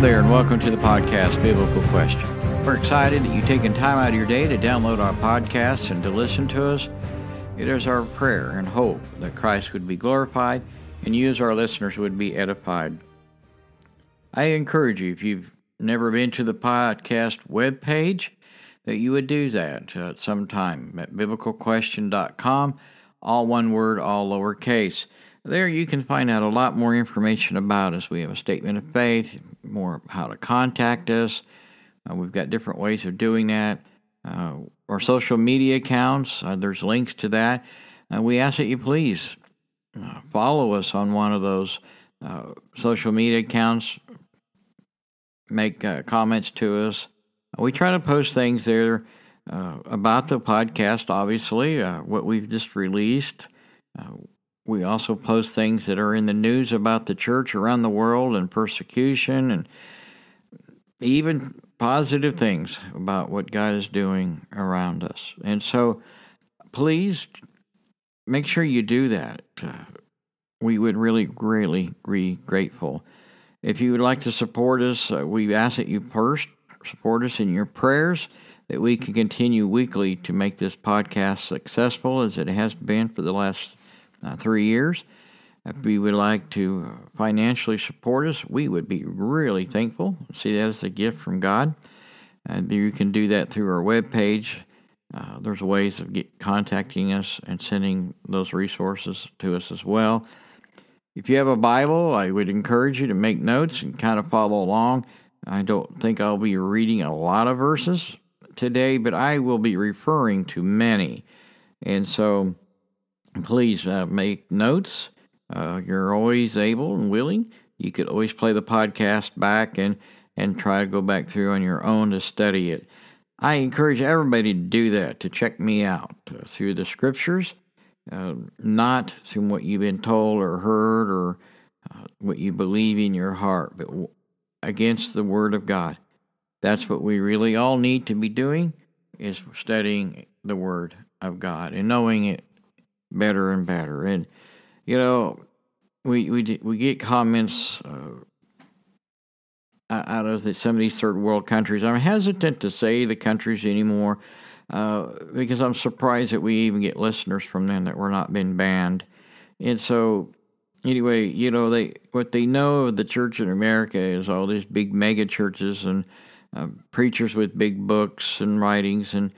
there, and welcome to the podcast, Biblical Question. We're excited that you've taken time out of your day to download our podcast and to listen to us. It is our prayer and hope that Christ would be glorified and you, as our listeners, would be edified. I encourage you, if you've never been to the podcast webpage, that you would do that uh, at some time at biblicalquestion.com, all one word, all lowercase. There you can find out a lot more information about us. We have a statement of faith, more how to contact us. Uh, we've got different ways of doing that. Uh, our social media accounts, uh, there's links to that. Uh, we ask that you please uh, follow us on one of those uh, social media accounts, make comments to us. We try to post things there about the podcast, obviously, what we've just released. We also post things that are in the news about the church around the world and persecution and even positive things about what God is doing around us. And so please make sure you do that. Uh, we would really, really be grateful. If you would like to support us, uh, we ask that you first support us in your prayers that we can continue weekly to make this podcast successful as it has been for the last uh, three years. If you would like to uh, financially support us, we would be really thankful. See that as a gift from God. And you can do that through our webpage. Uh, there's ways of get, contacting us and sending those resources to us as well. If you have a Bible, I would encourage you to make notes and kind of follow along. I don't think I'll be reading a lot of verses today, but I will be referring to many. And so please uh, make notes. Uh, you're always able and willing. You could always play the podcast back and, and try to go back through on your own to study it. I encourage everybody to do that, to check me out uh, through the scriptures, uh, not through what you've been told or heard or uh, what you believe in your heart, but w- against the Word of God. That's what we really all need to be doing is studying the Word of God and knowing it better and better. And you know, we we we get comments uh, out of the, some of these third world countries. I'm hesitant to say the countries anymore uh, because I'm surprised that we even get listeners from them that we're not being banned. And so, anyway, you know, they what they know of the church in America is all these big mega churches and uh, preachers with big books and writings and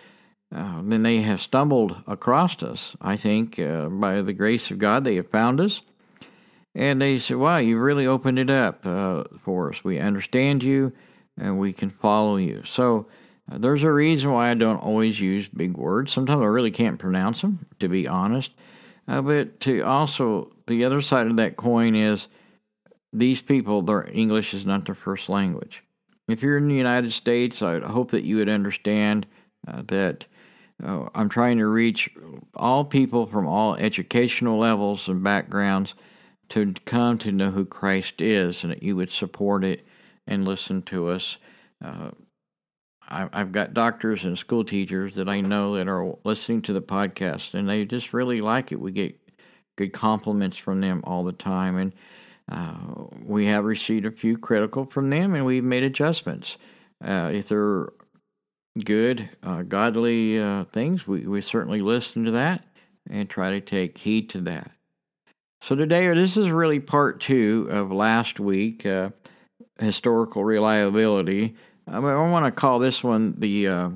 uh, then they have stumbled across us. I think uh, by the grace of God, they have found us. And they said, Wow, you really opened it up uh, for us. We understand you and we can follow you. So uh, there's a reason why I don't always use big words. Sometimes I really can't pronounce them, to be honest. Uh, but to also, the other side of that coin is these people, their English is not their first language. If you're in the United States, I hope that you would understand uh, that uh, I'm trying to reach all people from all educational levels and backgrounds to come to know who Christ is and that you would support it and listen to us. Uh, I've got doctors and school teachers that I know that are listening to the podcast and they just really like it. We get good compliments from them all the time. And uh, we have received a few critical from them and we've made adjustments. Uh, if they're good, uh, godly uh, things, we, we certainly listen to that and try to take heed to that. So today, or this is really part two of last week, uh, historical reliability. I, mean, I want to call this one the uh,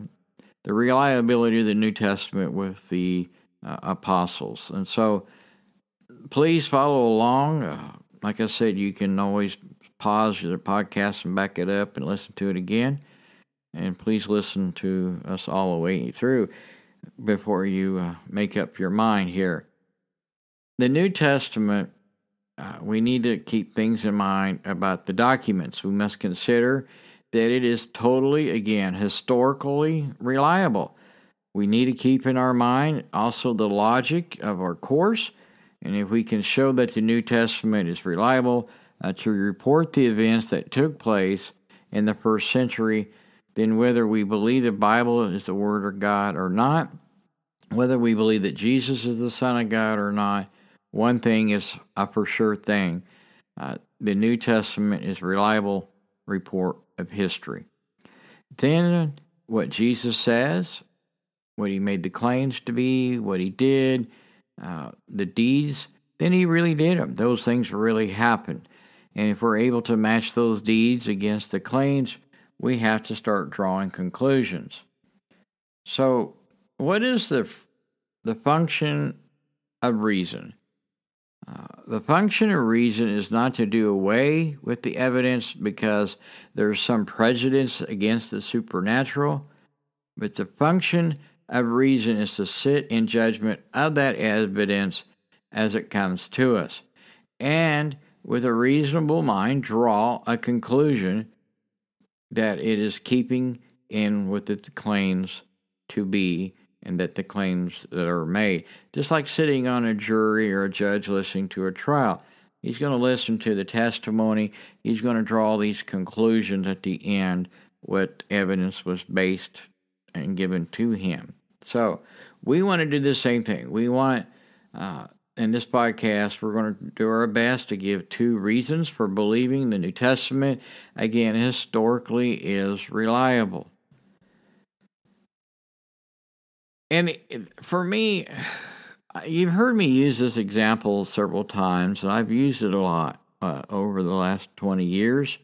the reliability of the New Testament with the uh, apostles. And so, please follow along. Uh, like I said, you can always pause the podcast and back it up and listen to it again. And please listen to us all the way through before you uh, make up your mind here. The New Testament, uh, we need to keep things in mind about the documents. We must consider that it is totally, again, historically reliable. We need to keep in our mind also the logic of our course. And if we can show that the New Testament is reliable uh, to report the events that took place in the first century, then whether we believe the Bible is the Word of God or not, whether we believe that Jesus is the Son of God or not, one thing is a for sure thing. Uh, the New Testament is reliable report of history. Then, what Jesus says, what he made the claims to be, what he did, uh, the deeds, then he really did them. Those things really happened. And if we're able to match those deeds against the claims, we have to start drawing conclusions. So, what is the the function of reason? Uh, the function of reason is not to do away with the evidence because there's some prejudice against the supernatural, but the function of reason is to sit in judgment of that evidence as it comes to us, and with a reasonable mind, draw a conclusion that it is keeping in with the claims to be and that the claims that are made. Just like sitting on a jury or a judge listening to a trial. He's going to listen to the testimony. He's going to draw these conclusions at the end, what evidence was based and given to him. So we want to do the same thing. We want, uh, in this podcast, we're going to do our best to give two reasons for believing the New Testament, again, historically is reliable. And for me, you've heard me use this example several times, and I've used it a lot uh, over the last 20 years.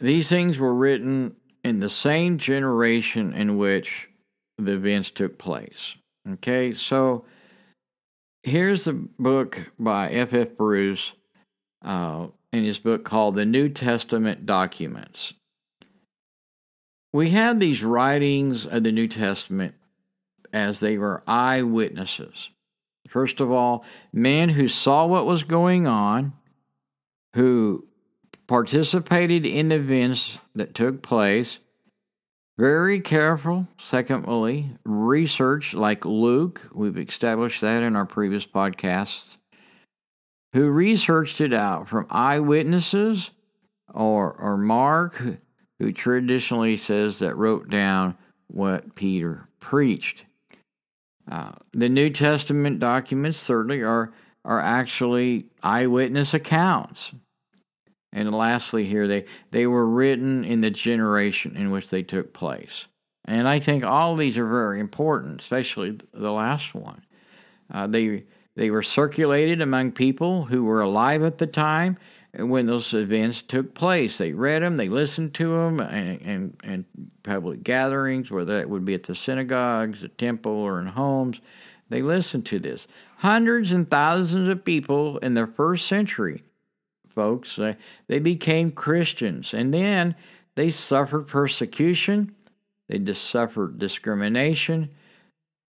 These things were written in the same generation in which the events took place. Okay, so here's the book by F. F. Bruce uh, in his book called The New Testament Documents we have these writings of the New Testament as they were eyewitnesses. First of all, men who saw what was going on, who participated in events that took place, very careful. Secondly, research like Luke, we've established that in our previous podcasts, who researched it out from eyewitnesses or, or Mark, who traditionally says that wrote down what Peter preached. Uh, the New Testament documents, thirdly, are, are actually eyewitness accounts. And lastly, here, they, they were written in the generation in which they took place. And I think all these are very important, especially the last one. Uh, they, they were circulated among people who were alive at the time when those events took place. They read them, they listened to them, and, and, and public gatherings, whether that would be at the synagogues, the temple, or in homes. They listened to this. Hundreds and thousands of people in the first century, folks, uh, they became Christians. And then they suffered persecution, they just suffered discrimination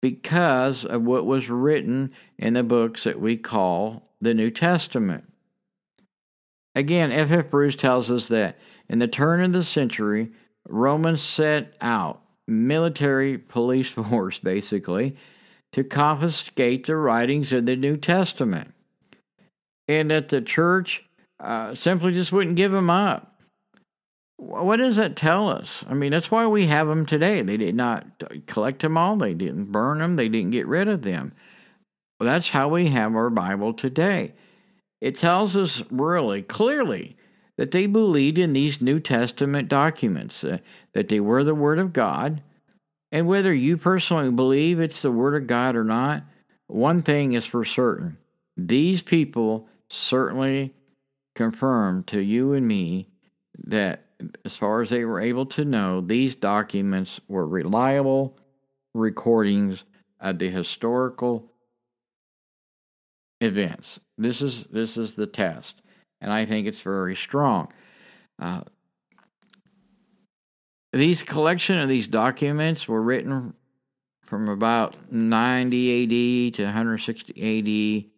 because of what was written in the books that we call the New Testament. Again, F. F. Bruce tells us that in the turn of the century, Romans set out military police force, basically, to confiscate the writings of the New Testament, and that the church uh, simply just wouldn't give them up. What does that tell us? I mean, that's why we have them today. They did not collect them all, they didn't burn them, they didn't get rid of them. Well, that's how we have our Bible today. It tells us really clearly that they believed in these New Testament documents, uh, that they were the Word of God. And whether you personally believe it's the Word of God or not, one thing is for certain these people certainly confirmed to you and me that, as far as they were able to know, these documents were reliable recordings of the historical events. This is this is the test, and I think it's very strong. Uh, these collection of these documents were written from about 90 AD to 160 AD.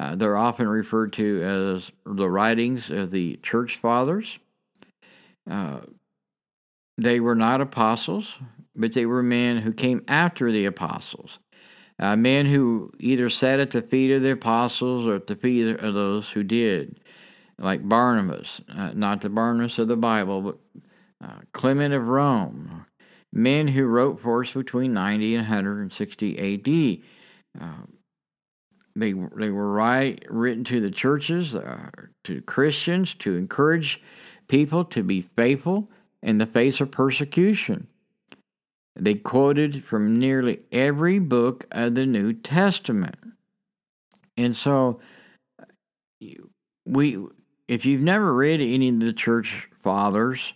Uh, they're often referred to as the writings of the church fathers. Uh, they were not apostles, but they were men who came after the apostles uh, men who either sat at the feet of the apostles or at the feet of those who did, like Barnabas, uh, not the Barnabas of the Bible, but uh, Clement of Rome, men who wrote for us between 90 and 160 AD. They, they were right, written to the churches, uh, to Christians, to encourage people to be faithful in the face of persecution. They quoted from nearly every book of the New Testament. And so we if you've never read any of the church fathers,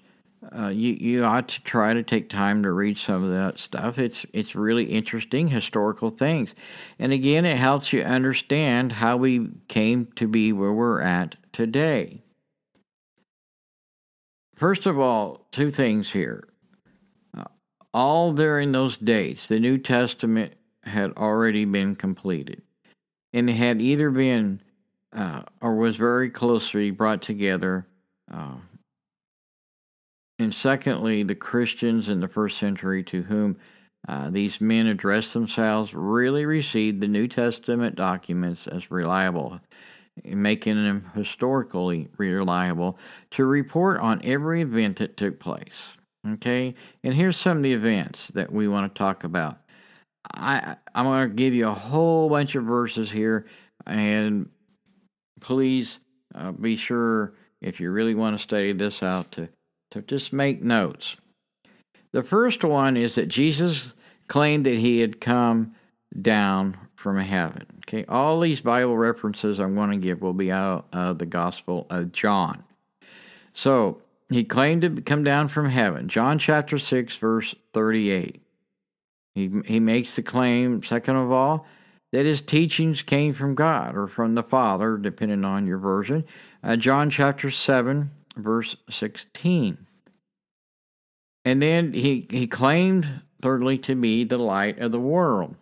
uh, you you ought to try to take time to read some of that stuff. It's it's really interesting historical things, and again, it helps you understand how we came to be where we're at today. First of all, two things here. Uh, all during those dates, the New Testament had already been completed, and it had either been uh, or was very closely brought together. And secondly, the Christians in the first century to whom uh, these men addressed themselves really received the New Testament documents as reliable, making them historically reliable to report on every event that took place. Okay, and here's some of the events that we want to talk about. I I'm going to give you a whole bunch of verses here, and please uh, be sure if you really want to study this out to to just make notes. The first one is that Jesus claimed that he had come down from heaven. Okay, all these Bible references I'm going to give will be out of the Gospel of John. So he claimed to come down from heaven. John chapter 6, verse 38. He, he makes the claim, second of all, that his teachings came from God or from the Father, depending on your version. Uh, John chapter 7, verse 16. And then he, he claimed, thirdly, to be the light of the world.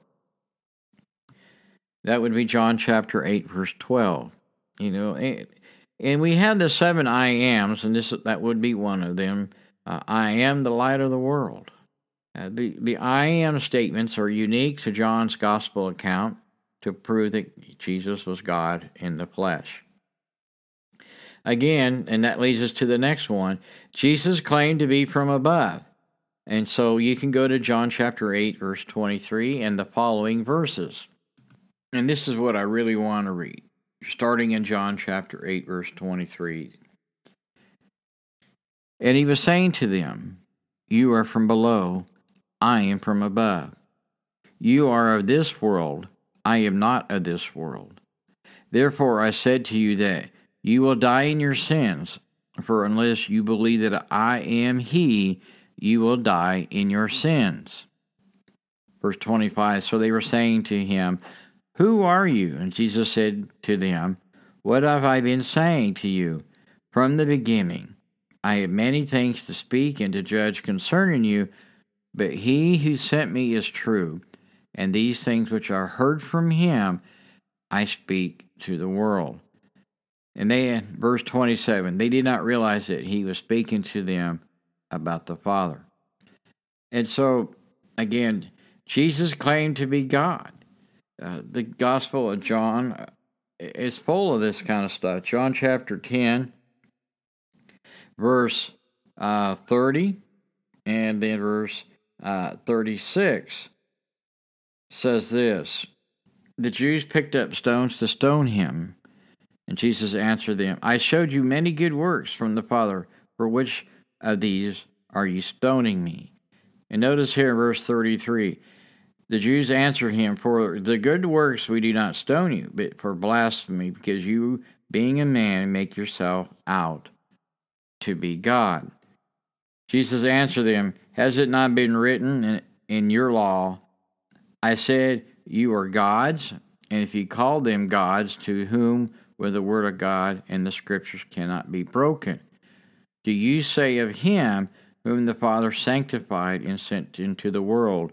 That would be John chapter 8, verse 12. You know, and, and we have the seven I ams, and this that would be one of them. Uh, I am the light of the world. Uh, the, the I am statements are unique to John's gospel account to prove that Jesus was God in the flesh. Again, and that leads us to the next one Jesus claimed to be from above. And so you can go to John chapter 8, verse 23, and the following verses. And this is what I really want to read, starting in John chapter 8, verse 23. And he was saying to them, You are from below, I am from above. You are of this world, I am not of this world. Therefore I said to you that you will die in your sins, for unless you believe that I am He, you will die in your sins. Verse 25 So they were saying to him, Who are you? And Jesus said to them, What have I been saying to you from the beginning? I have many things to speak and to judge concerning you, but he who sent me is true, and these things which are heard from him I speak to the world. And they, verse 27, they did not realize that he was speaking to them about the Father. And so, again, Jesus claimed to be God. Uh, the Gospel of John uh, is full of this kind of stuff. John chapter 10, verse uh, 30, and then verse uh, 36 says this The Jews picked up stones to stone him. And Jesus answered them, I showed you many good works from the Father. For which of these are you stoning me? And notice here in verse 33 the Jews answered him, For the good works we do not stone you, but for blasphemy, because you, being a man, make yourself out to be God. Jesus answered them, Has it not been written in, in your law, I said, You are gods, and if you call them gods, to whom with the word of God and the scriptures cannot be broken. Do you say of him whom the Father sanctified and sent into the world,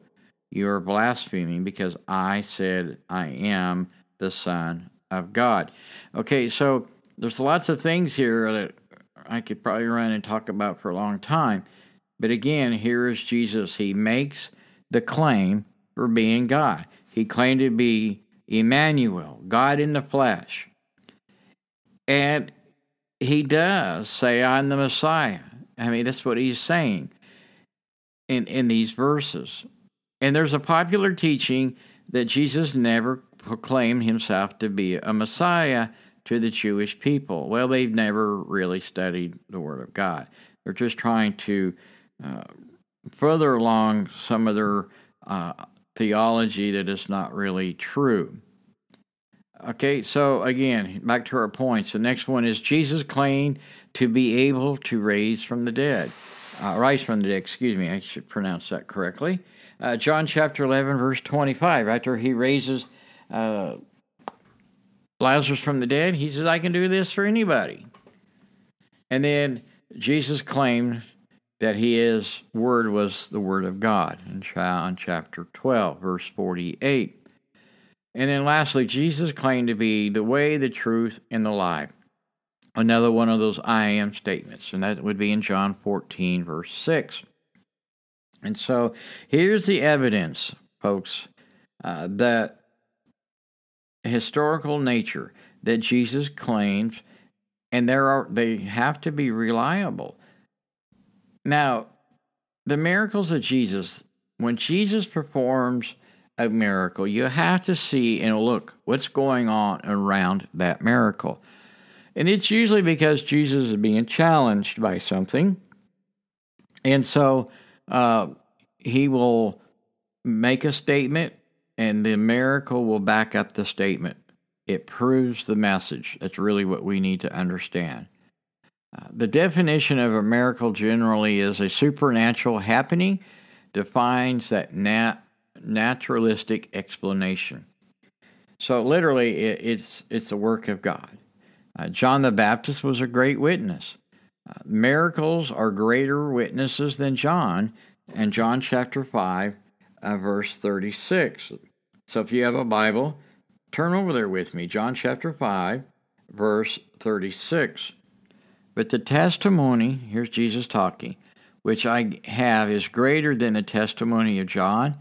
You are blaspheming because I said I am the Son of God? Okay, so there's lots of things here that I could probably run and talk about for a long time. But again, here is Jesus. He makes the claim for being God. He claimed to be Emmanuel, God in the flesh. And he does say, I'm the Messiah. I mean, that's what he's saying in, in these verses. And there's a popular teaching that Jesus never proclaimed himself to be a Messiah to the Jewish people. Well, they've never really studied the Word of God. They're just trying to uh, further along some of their uh, theology that is not really true. Okay, so again, back to our points. The next one is Jesus claimed to be able to raise from the dead. Uh, rise from the dead, excuse me, I should pronounce that correctly. Uh, John chapter 11, verse 25, after he raises uh, Lazarus from the dead, he says, I can do this for anybody. And then Jesus claimed that his word was the word of God in John chapter 12, verse 48. And then lastly, Jesus claimed to be the way, the truth, and the life. Another one of those I am statements, and that would be in John 14, verse 6. And so here's the evidence, folks, uh, that historical nature that Jesus claims, and there are they have to be reliable. Now, the miracles of Jesus, when Jesus performs a miracle, you have to see and look what's going on around that miracle. And it's usually because Jesus is being challenged by something. And so uh, he will make a statement, and the miracle will back up the statement. It proves the message. That's really what we need to understand. Uh, the definition of a miracle generally is a supernatural happening, defines that nat- naturalistic explanation. So literally, it, it's it's the work of God. Uh, John the Baptist was a great witness. Uh, miracles are greater witnesses than John, and John chapter five, uh, verse thirty-six. So if you have a Bible, turn over there with me. John chapter five, verse thirty-six. But the testimony, here's Jesus talking, which I have is greater than the testimony of John,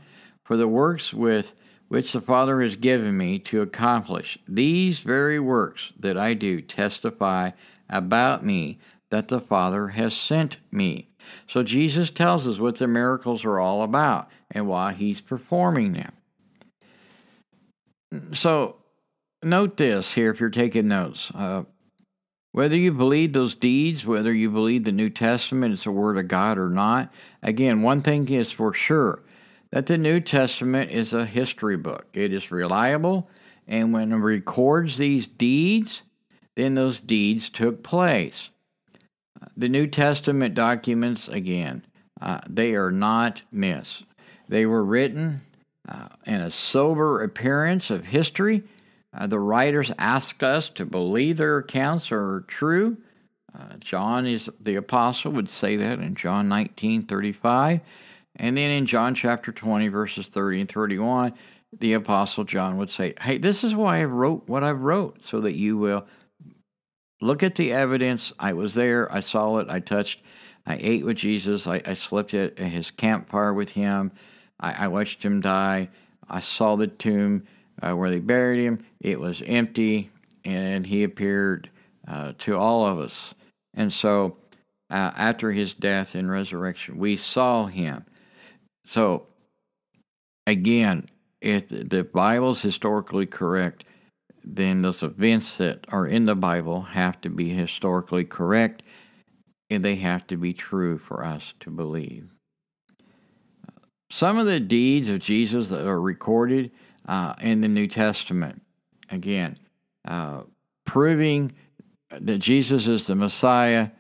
for the works with which the Father has given me to accomplish, these very works that I do testify about me that the Father has sent me. So Jesus tells us what the miracles are all about and why he's performing them. So note this here if you're taking notes. Uh, whether you believe those deeds, whether you believe the New Testament is the Word of God or not, again, one thing is for sure that the New Testament is a history book. It is reliable, and when it records these deeds, then those deeds took place. The New Testament documents, again, uh, they are not myths. They were written uh, in a sober appearance of history. Uh, the writers ask us to believe their accounts are true. Uh, John is the apostle would say that in John 19 35. And then in John chapter 20, verses 30 and 31, the Apostle John would say, Hey, this is why I wrote what I wrote, so that you will look at the evidence. I was there, I saw it, I touched, I ate with Jesus, I, I slept at his campfire with him, I, I watched him die, I saw the tomb uh, where they buried him, it was empty, and he appeared uh, to all of us. And so, uh, after his death and resurrection, we saw him. So, again, if the Bible is historically correct, then those events that are in the Bible have to be historically correct and they have to be true for us to believe. Some of the deeds of Jesus that are recorded uh, in the New Testament, again, uh, proving that Jesus is the Messiah.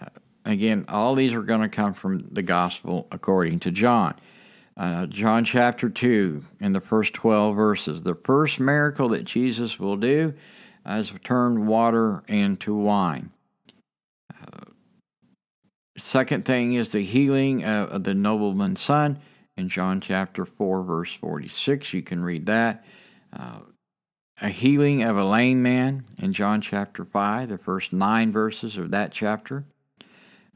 Uh, again, all these are going to come from the Gospel according to John. Uh, John chapter 2, in the first 12 verses. The first miracle that Jesus will do is turn water into wine. Uh, second thing is the healing of, of the nobleman's son in John chapter 4, verse 46. You can read that. Uh, a healing of a lame man in John chapter 5, the first nine verses of that chapter.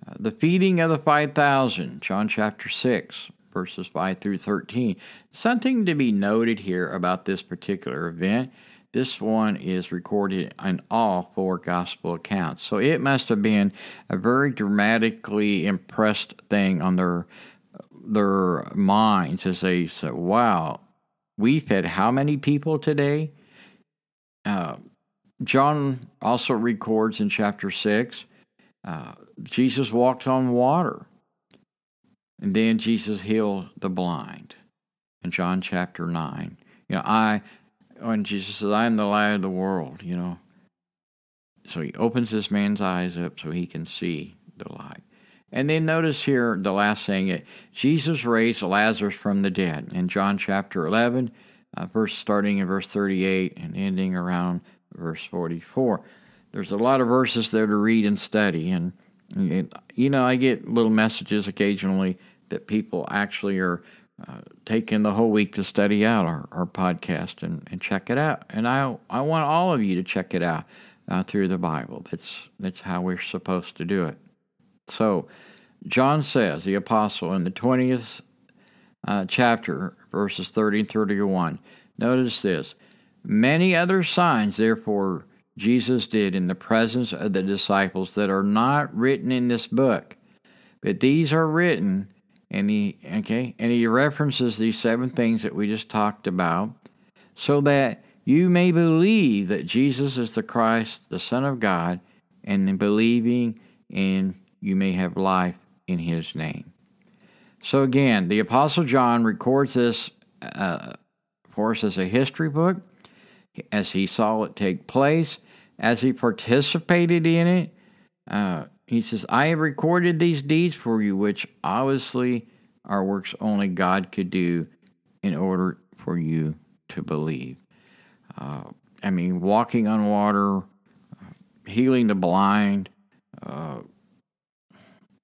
Uh, the feeding of the 5,000, John chapter 6, verses 5 through 13. Something to be noted here about this particular event. This one is recorded in all four gospel accounts. So it must have been a very dramatically impressed thing on their their minds as they said, "Wow, we fed how many people today?" Uh, John also records in chapter 6 uh, Jesus walked on water. And then Jesus healed the blind in John chapter 9. You know, I, when Jesus says, I am the light of the world, you know. So he opens this man's eyes up so he can see the light. And then notice here the last it Jesus raised Lazarus from the dead in John chapter 11, uh, verse starting in verse 38 and ending around verse 44. There's a lot of verses there to read and study. And, it, you know, I get little messages occasionally that people actually are uh, taking the whole week to study out our, our podcast and, and check it out. And I, I want all of you to check it out uh, through the Bible. That's, that's how we're supposed to do it. So, John says, the apostle, in the 20th uh, chapter, verses 30 and 31, notice this Many other signs, therefore, Jesus did in the presence of the disciples that are not written in this book, but these are written, and he okay, he references these seven things that we just talked about, so that you may believe that Jesus is the Christ, the Son of God, and in believing in you may have life in His name. So again, the Apostle John records this uh, for us as a history book as he saw it take place, as he participated in it. Uh, he says, I have recorded these deeds for you, which obviously are works only God could do in order for you to believe. Uh, I mean, walking on water, healing the blind. Uh,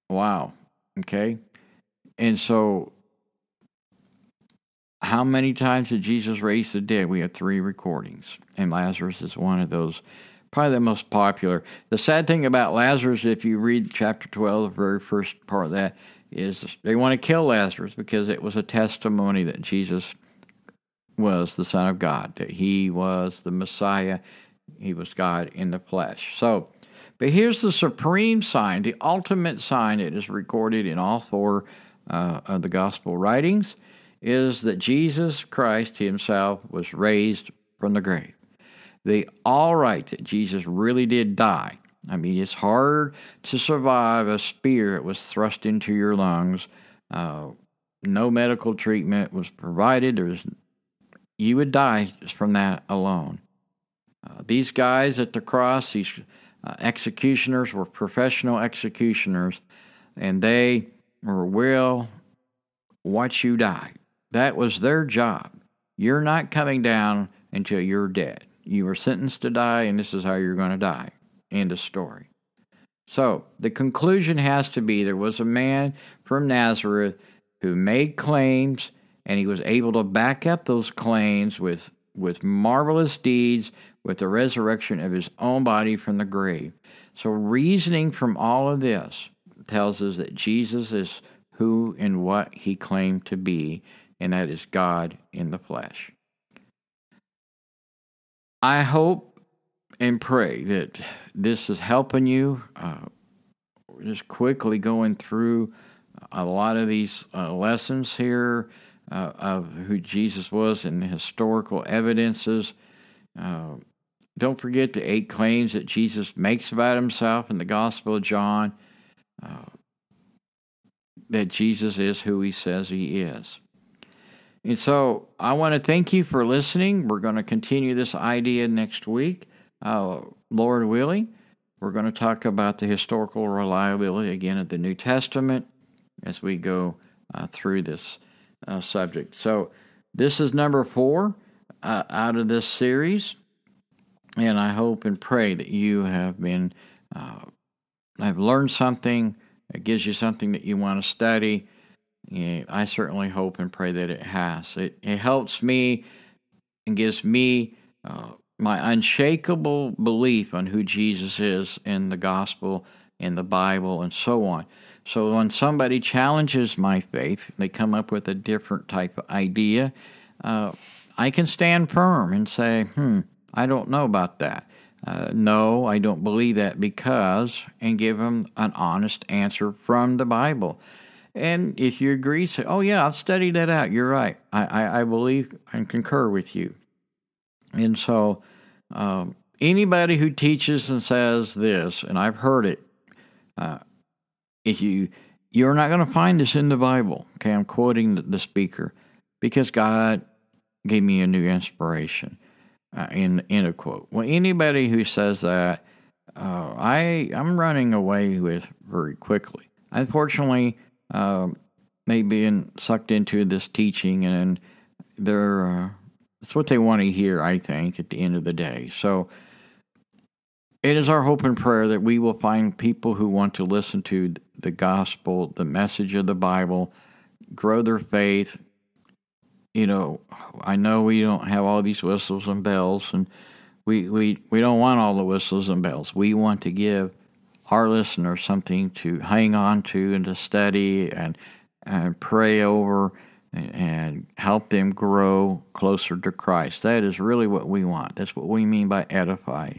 wow. Okay. And so how many times did Jesus raise the dead? We have three recordings, and Lazarus is one of those, probably the most popular. The sad thing about Lazarus, if you read chapter 12, the very first part of that, is they want to kill Lazarus because it was a testimony that Jesus was the Son of God, that he was the Messiah, he was God in the flesh. So, but here's the supreme sign, the ultimate sign that is recorded in all four uh, of the gospel writings is that Jesus Christ himself was raised from the grave. They all write that Jesus really did die. I mean, it's hard to survive a spear that was thrust into your lungs. Uh, no medical treatment was provided. There was, you would die just from that alone. Uh, these guys at the cross, these uh, executioners, were professional executioners, and they were will watch you die. That was their job. You're not coming down until you're dead. You were sentenced to die, and this is how you're going to die. End of story. So, the conclusion has to be there was a man from Nazareth who made claims, and he was able to back up those claims with, with marvelous deeds, with the resurrection of his own body from the grave. So, reasoning from all of this tells us that Jesus is who and what he claimed to be, and that is God in the flesh. I hope and pray that this is helping you. Uh, just quickly going through a lot of these uh, lessons here uh, of who Jesus was and the historical evidences. Uh, don't forget the eight claims that Jesus makes about himself in the Gospel of John. Uh, that Jesus is who he says he is. And so I want to thank you for listening. We're going to continue this idea next week. Uh, Lord willing, we're going to talk about the historical reliability again of the New Testament as we go uh, through this uh, subject. So this is number four uh, out of this series. And I hope and pray that you have been, uh, have learned something. It gives you something that you want to study yeah, I certainly hope and pray that it has. It, it helps me and gives me uh, my unshakable belief on who Jesus is in the gospel, in the Bible, and so on. So when somebody challenges my faith, they come up with a different type of idea, uh, I can stand firm and say, hmm, I don't know about that. Uh, no, I don't believe that because, and give them an honest answer from the Bible. And if you agree, say, oh, yeah, I've studied that out. You're right. I, I, I believe and concur with you. And so, um, anybody who teaches and says this, and I've heard it, uh, if you you're not going to find this in the Bible. Okay, I'm quoting the, the speaker because God gave me a new inspiration. Uh, in a quote. Well, anybody who says that, uh, I I'm running away with very quickly. Unfortunately, uh, they being sucked into this teaching, and they're uh, it's what they want to hear. I think at the end of the day, so. It is our hope and prayer that we will find people who want to listen to the gospel, the message of the Bible, grow their faith, you know, I know we don't have all these whistles and bells, and we, we, we don't want all the whistles and bells. We want to give our listeners something to hang on to and to study and, and pray over and, and help them grow closer to Christ. That is really what we want. That's what we mean by edify.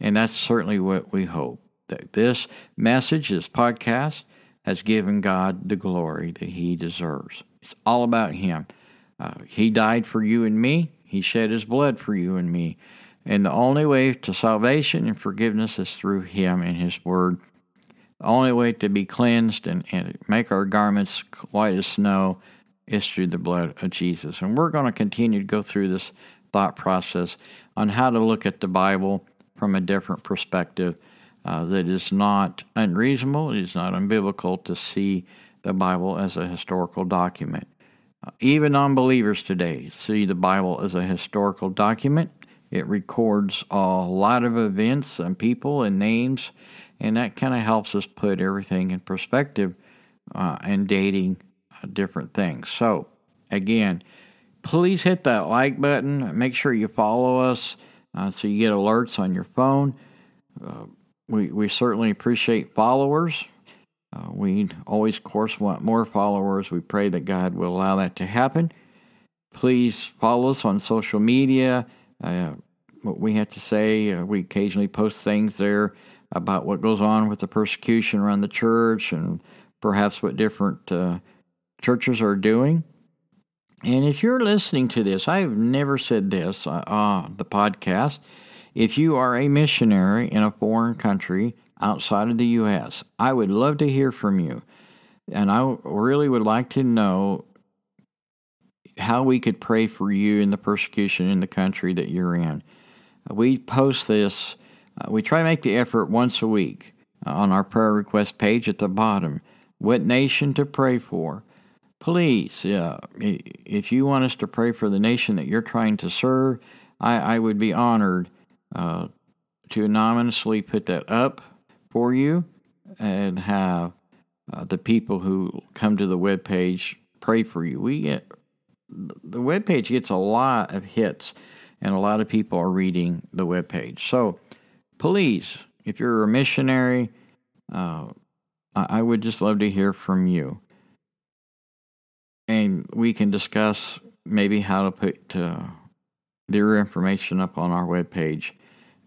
And that's certainly what we hope that this message, this podcast, has given God the glory that He deserves. It's all about Him. Uh, he died for you and me. He shed his blood for you and me. And the only way to salvation and forgiveness is through him and his word. The only way to be cleansed and, and make our garments white as snow is through the blood of Jesus. And we're going to continue to go through this thought process on how to look at the Bible from a different perspective uh, that is not unreasonable, it is not unbiblical to see the Bible as a historical document. Even unbelievers today see the Bible as a historical document. It records a lot of events and people and names, and that kind of helps us put everything in perspective uh, and dating uh, different things. So, again, please hit that like button. Make sure you follow us uh, so you get alerts on your phone. Uh, we, we certainly appreciate followers. Uh, we always, of course, want more followers. We pray that God will allow that to happen. Please follow us on social media. Uh, what we have to say, uh, we occasionally post things there about what goes on with the persecution around the church and perhaps what different uh, churches are doing. And if you're listening to this, I've never said this on uh, the podcast. If you are a missionary in a foreign country, outside of the U.S. I would love to hear from you. And I really would like to know how we could pray for you in the persecution in the country that you're in. We post this, uh, we try to make the effort once a week uh, on our prayer request page at the bottom. What nation to pray for? Please, uh, if you want us to pray for the nation that you're trying to serve, I, I would be honored uh, to anonymously put that up for you and have uh, the people who come to the web page pray for you. We get the web page gets a lot of hits, and a lot of people are reading the web page. So please, if you're a missionary, uh, I would just love to hear from you, and we can discuss maybe how to put uh, their information up on our web page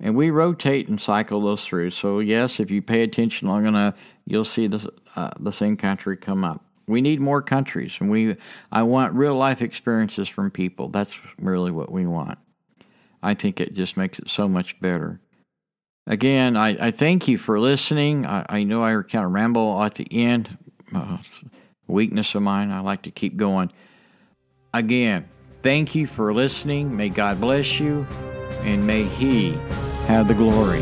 and we rotate and cycle those through. So yes, if you pay attention long enough, you'll see the uh, the same country come up. We need more countries, and we I want real life experiences from people. That's really what we want. I think it just makes it so much better. Again, I, I thank you for listening. I, I know I kind of ramble at the end. Uh, weakness of mine. I like to keep going. Again, thank you for listening. May God bless you, and may He have the glory.